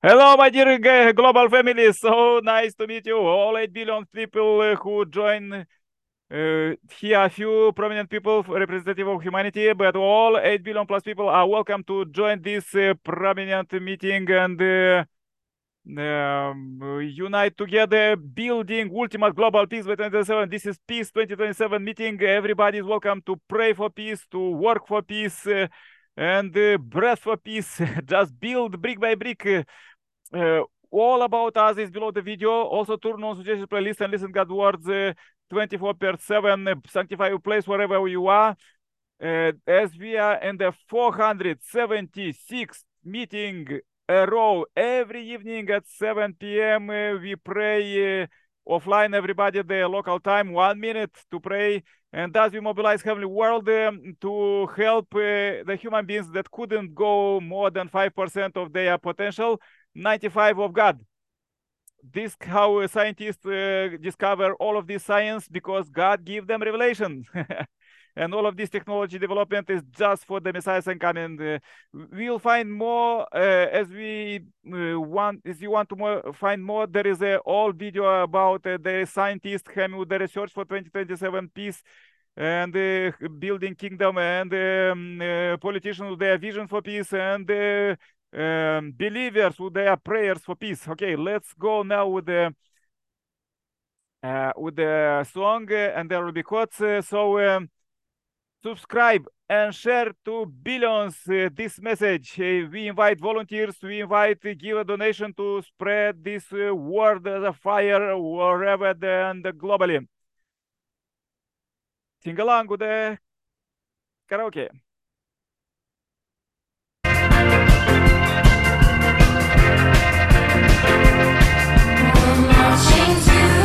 Hello, my dear global family. So nice to meet you. All 8 billion people uh, who join uh, here. A few prominent people, representative of humanity, but all 8 billion plus people are welcome to join this uh, prominent meeting and uh, um, unite together, building ultimate global peace by 2027. This is Peace 2027 meeting. Everybody is welcome to pray for peace, to work for peace. And uh, breath for peace just build brick by brick uh, uh, all about us is below the video. Also turn on suggested playlist and listen god words uh, 24 per 7 uh, sanctify your place wherever you are. Uh, as we are in the 476th meeting a row. Every evening at 7 p.m we pray offline everybody the local time one minute to pray and thus we mobilize heavenly world um, to help uh, the human beings that couldn't go more than 5% of their potential 95 of god. This how scientists uh, discover all of this science because god give them revelation and all of this technology development is just for the messiah and coming uh, we'll find more uh, as we uh, want if you want to more, find more there is a all video about uh, the scientist having the research for 2027 peace and uh, building kingdom and um, uh, politicians with their vision for peace and um, believers with their prayers for peace. Okay let's go now with the with the song and there will be quotes. So um, subscribe and share to billions uh, this message. Uh, we invite volunteers, we invite uh, give a donation to spread this word as a fire wherever and globally. Sing along with the karaoke. We're coming to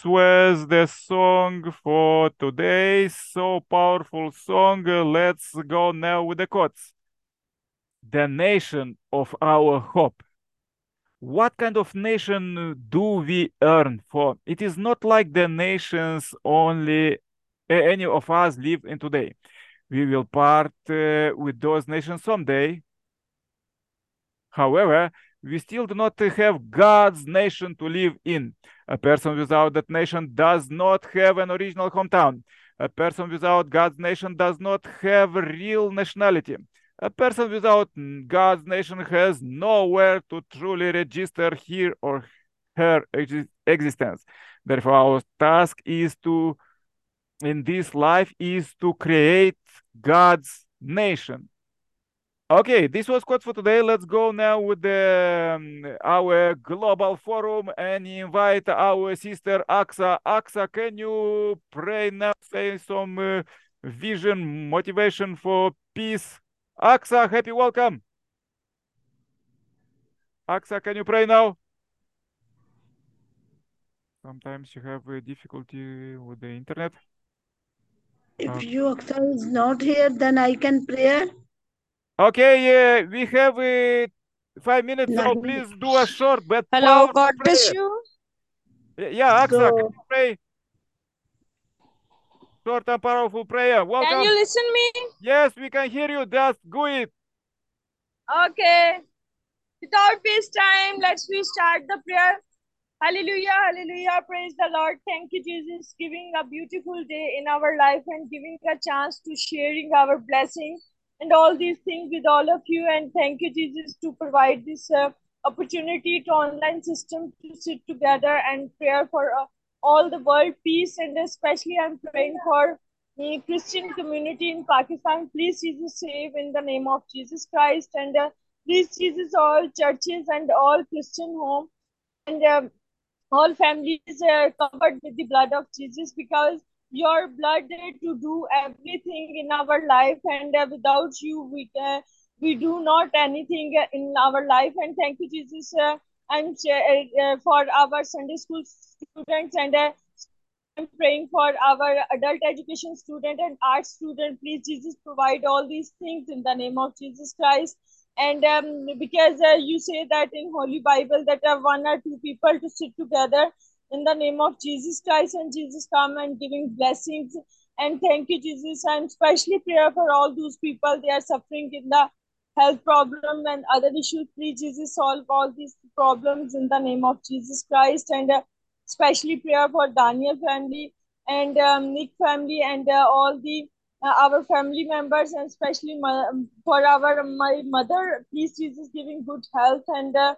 this was the song for today. So powerful song. Let's go now with the quotes. The nation of our hope. What kind of nation do we earn for? It is not like the nations only any of us live in today. We will part uh, with those nations someday. However, we still do not have God's nation to live in. A person without that nation does not have an original hometown. A person without God's nation does not have real nationality. A person without God's nation has nowhere to truly register here or her existence. Therefore, our task is to, in this life, is to create God's nation. Okay, this was quote for today. Let's go now with the, um, our global forum and invite our sister Aksa. Aksa, can you pray now, say some uh, vision, motivation for peace? Aksa, happy welcome. Aksa, can you pray now? Sometimes you have a difficulty with the internet. If uh, you Aksa is not here, then I can pray. Okay, uh, we have uh, five minutes, so please do a short but Hello, God bless you. Yeah, Aksa, can you pray? Short and powerful prayer. Welcome. Can you listen me? Yes, we can hear you. Just go it. Okay. Without waste time, let's we start the prayer. Hallelujah, hallelujah. Praise the Lord. Thank you, Jesus, giving a beautiful day in our life and giving a chance to sharing our blessings and all these things with all of you. And thank you, Jesus, to provide this uh, opportunity to online system to sit together and pray for uh, all the world peace. And especially I'm praying for the Christian community in Pakistan. Please, Jesus, save in the name of Jesus Christ. And uh, please, Jesus, all churches and all Christian home and um, all families are covered with the blood of Jesus because your blood to do everything in our life and uh, without you we uh, we do not anything in our life. And thank you jesus uh, uh, uh, for our sunday school students and uh, i'm praying for our adult education student and art student. Please jesus provide all these things in the name of jesus christ. And um, because you say that in holy bible that one or two people to sit together in the name of Jesus Christ and Jesus come and giving blessings. And thank you, Jesus. And especially prayer for all those people they are suffering in the health problem and other issues. Please, Jesus, solve all these problems in the name of Jesus Christ. And uh, especially prayer for Daniel family and um, Nick family and uh, all the uh, our family members and especially my, for our my mother. Please, Jesus, giving good health and uh,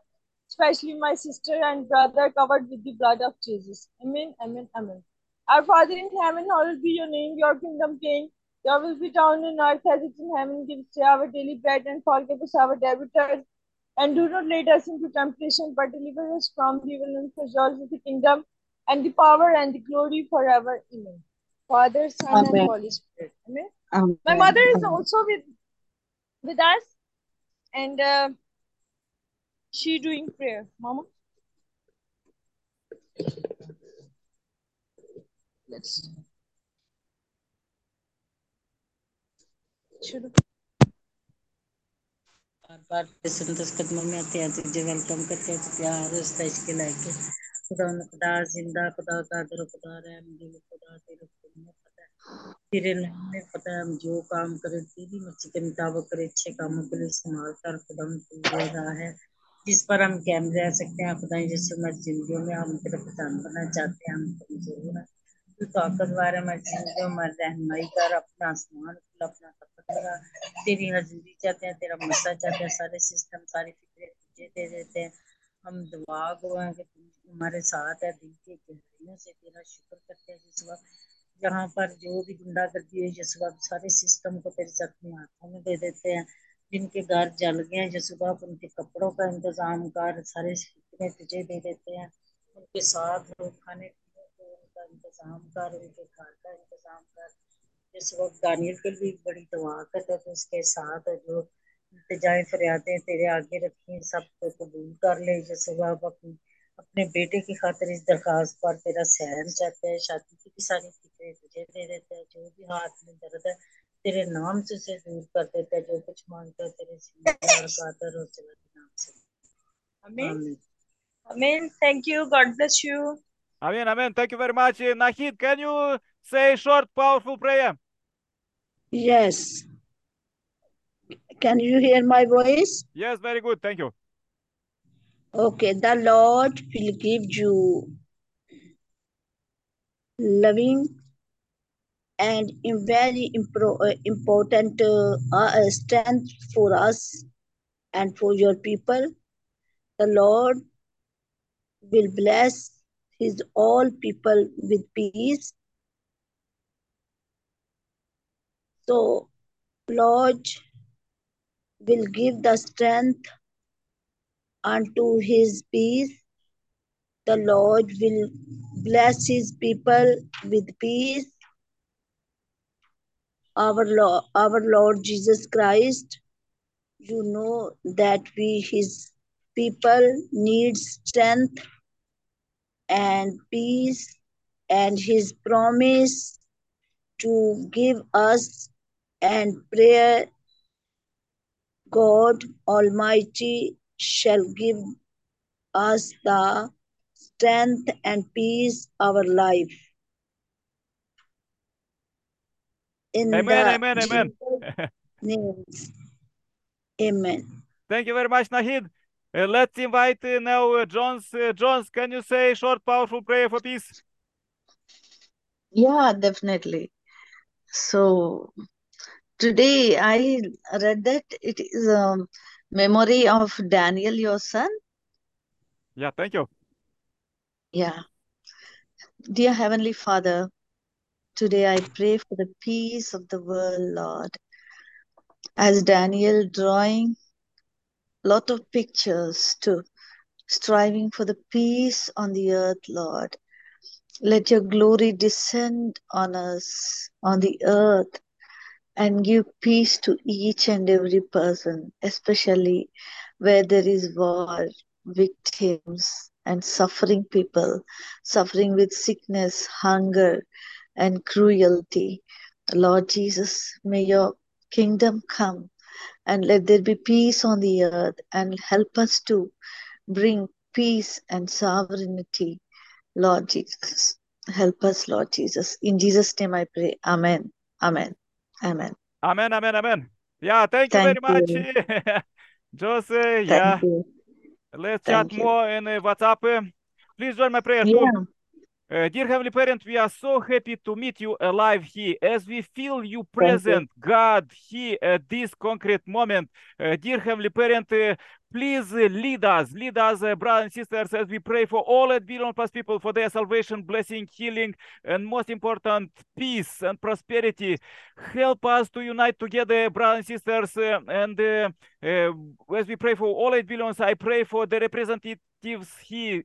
especially my sister and brother covered with the blood of Jesus. Amen, amen, amen. Our Father in heaven, hallowed be your name, your kingdom came. Your will be done in earth as it is in heaven. Give us our daily bread and forgive us our debtors. And do not lead us into temptation, but deliver us from the evil and for yours is the kingdom and the power and the glory forever. Amen. Father, Son, Amen. and Holy Spirit. Amen. Amen. My mother is also with with us. And uh, she doing prayer, Mama? Let's شروع بار بار قدموں میں آتے آتے جو welcome کرتے ہیں پیار اس تیش کے لائے کے خدا خدا زندہ خدا قادر خدا رحم دل خدا تیرے خدا پتہ ہے۔ تیرے نام میں پتہ ہے ہم جو کام کرے تیری مرضی کے مطابق کرے اچھے کاموں کے لیے استعمال کر خدا ہم تو راہ ہے۔ جس پر ہم قائم رہ سکتے ہیں خدا جس عمر زندگیوں میں ہم تیرا پتان بنا چاہتے ہیں، ہم کو ضرور ہے تو بارے ہماری زندگیوں میں رہنمائی کر، اپنا آسمان کھلا اپنا طاقت بنا تیری حضوری چاہتے ہیں، تیرا مسا چاہتے ہیں، سارے سسٹم ساری فکرے تجھے دے دیتے ہیں۔ ہم دعا کو ہیں کہ تم ہمارے ساتھ ہے، دل کے گہرائیوں سے تیرا شکر کرتے ہیں۔ جس وقت جہاں پر جو بھی گنڈا گردی ہوئی، جس وقت سارے سسٹم کو تیرے ساتھ ہاتھوں میں دے دیتے ہیں۔ جن کے گھر جل گئے ہیں جو صبح ان کے کپڑوں کا انتظام کر سارے میں تجھے دے دیتے ہیں۔ ان کے ساتھ لوگ کھانے پینے کو ان کا انتظام کر، ان کے گھر کا انتظام کر۔ جس وقت دانیل کے لیے بڑی دعا کرتے تو اس کے ساتھ جو التجائیں فریادیں تیرے آگے رکھیں، سب کو قبول کر لے۔ جس وقت اپنی، اپنے بیٹے کی خاطر اس درخواست پر تیرا سہن چاہتے ہیں شادی کی بھی ساری فکریں تجھے دے دیتے ہیں جو بھی ہاتھ میں درد ہے तेरे नाम से उसे दूर कर देता है जो कुछ मांगता है तेरे और कादर और चला के नाम से Amen. आमीन Amen. Thank you. God bless you. Amen, amen. Thank you very much. Uh, Nahid, can you say short, powerful prayer? Yes. Can you hear my voice? Yes, very good. Thank you. Okay, the Lord will give you loving and very impro- uh, important uh, uh, strength for us and for your people. The Lord will bless his all people with peace. So, Lord will give the strength unto his peace. The Lord will bless his people with peace. Our Lord, our Lord Jesus Christ, you know that we, his people, need strength and peace, and his promise to give us and prayer God Almighty shall give us the strength and peace our life. In Amen, the amen, amen. Names. Amen. Thank you very much, Nahid. Uh, let's invite uh, now uh, Jones. Uh, Jones, can you say short, powerful prayer for peace? Yeah, definitely. So today I read that it is a memory of Daniel, your son. Yeah, thank you. Yeah. Dear Heavenly Father, today I pray for the peace of the world, Lord. As Daniel drawing lot of pictures to striving for the peace on the earth, Lord. Let your glory descend on us, on the earth, and give peace to each and every person, especially where there is war, victims, and suffering people, suffering with sickness, hunger, and cruelty. Lord Jesus, may your kingdom come and let there be peace on the earth and help us to bring peace and sovereignty, Lord Jesus. Help us, Lord Jesus. In Jesus' name I pray. Amen. Amen. Amen. Amen, amen, amen. Yeah, thank you Thank very much. you. Just, uh, yeah, you. let's chat you. more in uh, WhatsApp. Please join my prayer too. Uh, dear Heavenly Parent, we are so happy to meet you alive here as we feel you you. present, God, here at this concrete moment. Uh, dear Heavenly Parent, uh, please uh, lead us, lead us, uh, brothers and sisters, as we pray for all at Billion Plus people for their salvation, blessing, healing, and most important, peace and prosperity. Help us to unite together, brothers and sisters, uh, and uh, uh, as we pray for all 8 billions, I pray for the representatives here,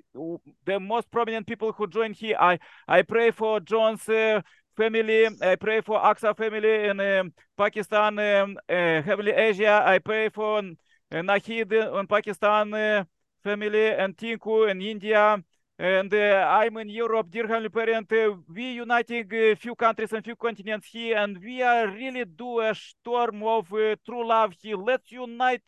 the most prominent people who join here. I, I pray for John's uh, family. I pray for Aksa family in um, Pakistan, um, Heavenly Asia. I pray for um, Nahid in Pakistan uh, family and Tinku in India. And uh, I'm in Europe, dear Heavenly Parent. Uh, we uniting few countries and few continents here, and we are really do a storm of true love here. Let's unite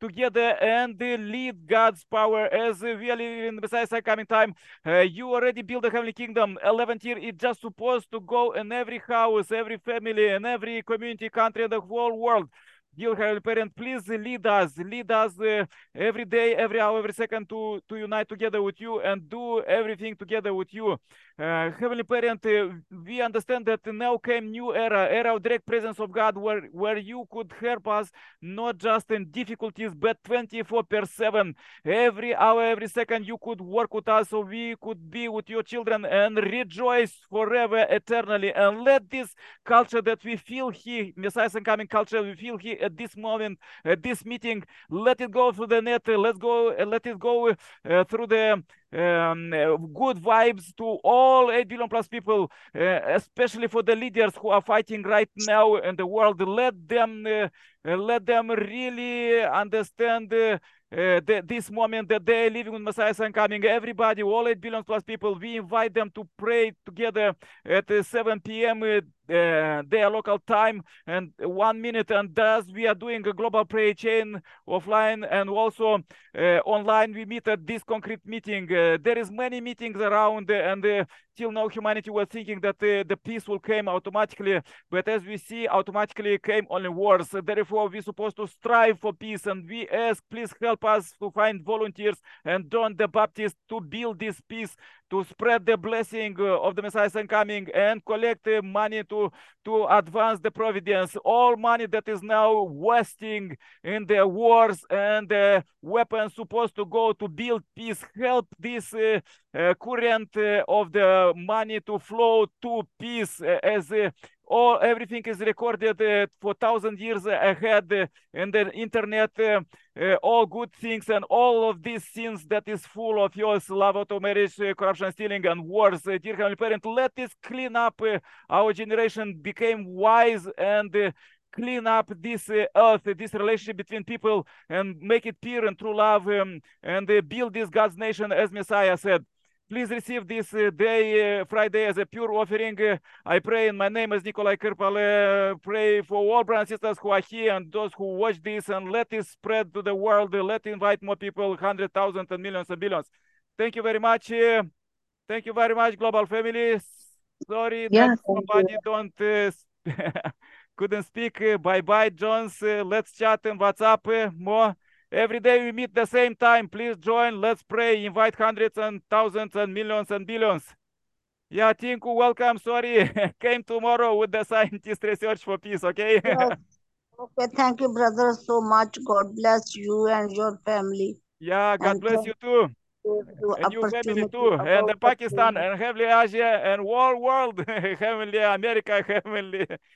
together and lead God's power as we are living in the Messiah's coming time. Uh, you already built the heavenly kingdom. 11th year is just supposed to go in every house, every family, and every community, country, and the whole world. Dear Heavenly Parent, please lead us, lead us uh, every day, every hour, every second to, to unite together with you and do everything together with you. Uh, Heavenly Parent, uh, we understand that now came new era, era of direct presence of God, where where you could help us not just in difficulties, but 24 per 7. Every hour, every second, you could work with us so we could be with your children and rejoice forever, eternally. And let this culture that we feel here, Messiah's incoming culture, we feel here at this moment, at this meeting, let it go through the net, let's go, let it go uh, through the um, uh, good vibes to all 8 billion plus people, uh, especially for the leaders who are fighting right now in the world. Let them uh, uh, let them really understand uh, uh, the, this moment that they're living with Messiah Son coming. Everybody, all 8 billion plus people, we invite them to pray together at uh, 7 p.m. Uh, their local time and one minute. And thus, we are doing a global prayer chain offline and also uh, online. We meet at this concrete meeting. Uh, there is many meetings around, and uh, till now, humanity was thinking that the peace will come automatically. But as we see, automatically came only wars. Therefore, we're supposed to strive for peace. And we ask, please help us to find volunteers and John the Baptist to build this peace, to spread the blessing of the Messiah's coming and collect money to, to advance the providence. All money that is now wasting in the wars and the weapons supposed to go to build peace, help this uh, uh, current uh, of the money to flow to peace as all everything is recorded uh, for thousand years ahead uh, in the internet uh, all good things and all of these sins that is full of yours love auto marriage corruption stealing and wars dear heavenly parent let this clean up our generation became wise and clean up this uh, earth, this relationship between people, and make it pure and true love, um, and uh, build this God's nation, as Messiah said. Please receive this uh, day, uh, Friday, as a pure offering. Uh, I pray in my name as Nikolai Kirpale. Pray for all brothers and sisters who are here and those who watch this, and let it spread to the world. Let invite more people, hundred thousand and millions and millions and billions. Thank you very much. Thank you very much, global family. Sorry Yeah, that somebody don't couldn't speak. Bye bye, Jones. Let's chat in WhatsApp more. Every day we meet the same time. Please join. Let's pray. Invite hundreds and thousands and millions and billions. Yeah, Tinku, welcome. Sorry, came tomorrow with the scientist research for peace. Okay. Yes. Okay, thank you, brother, so much. God bless you and your family. yeah, God And bless you too, you and your family too, and the Pakistan and Heavenly Asia and whole world, Heavenly America, Heavenly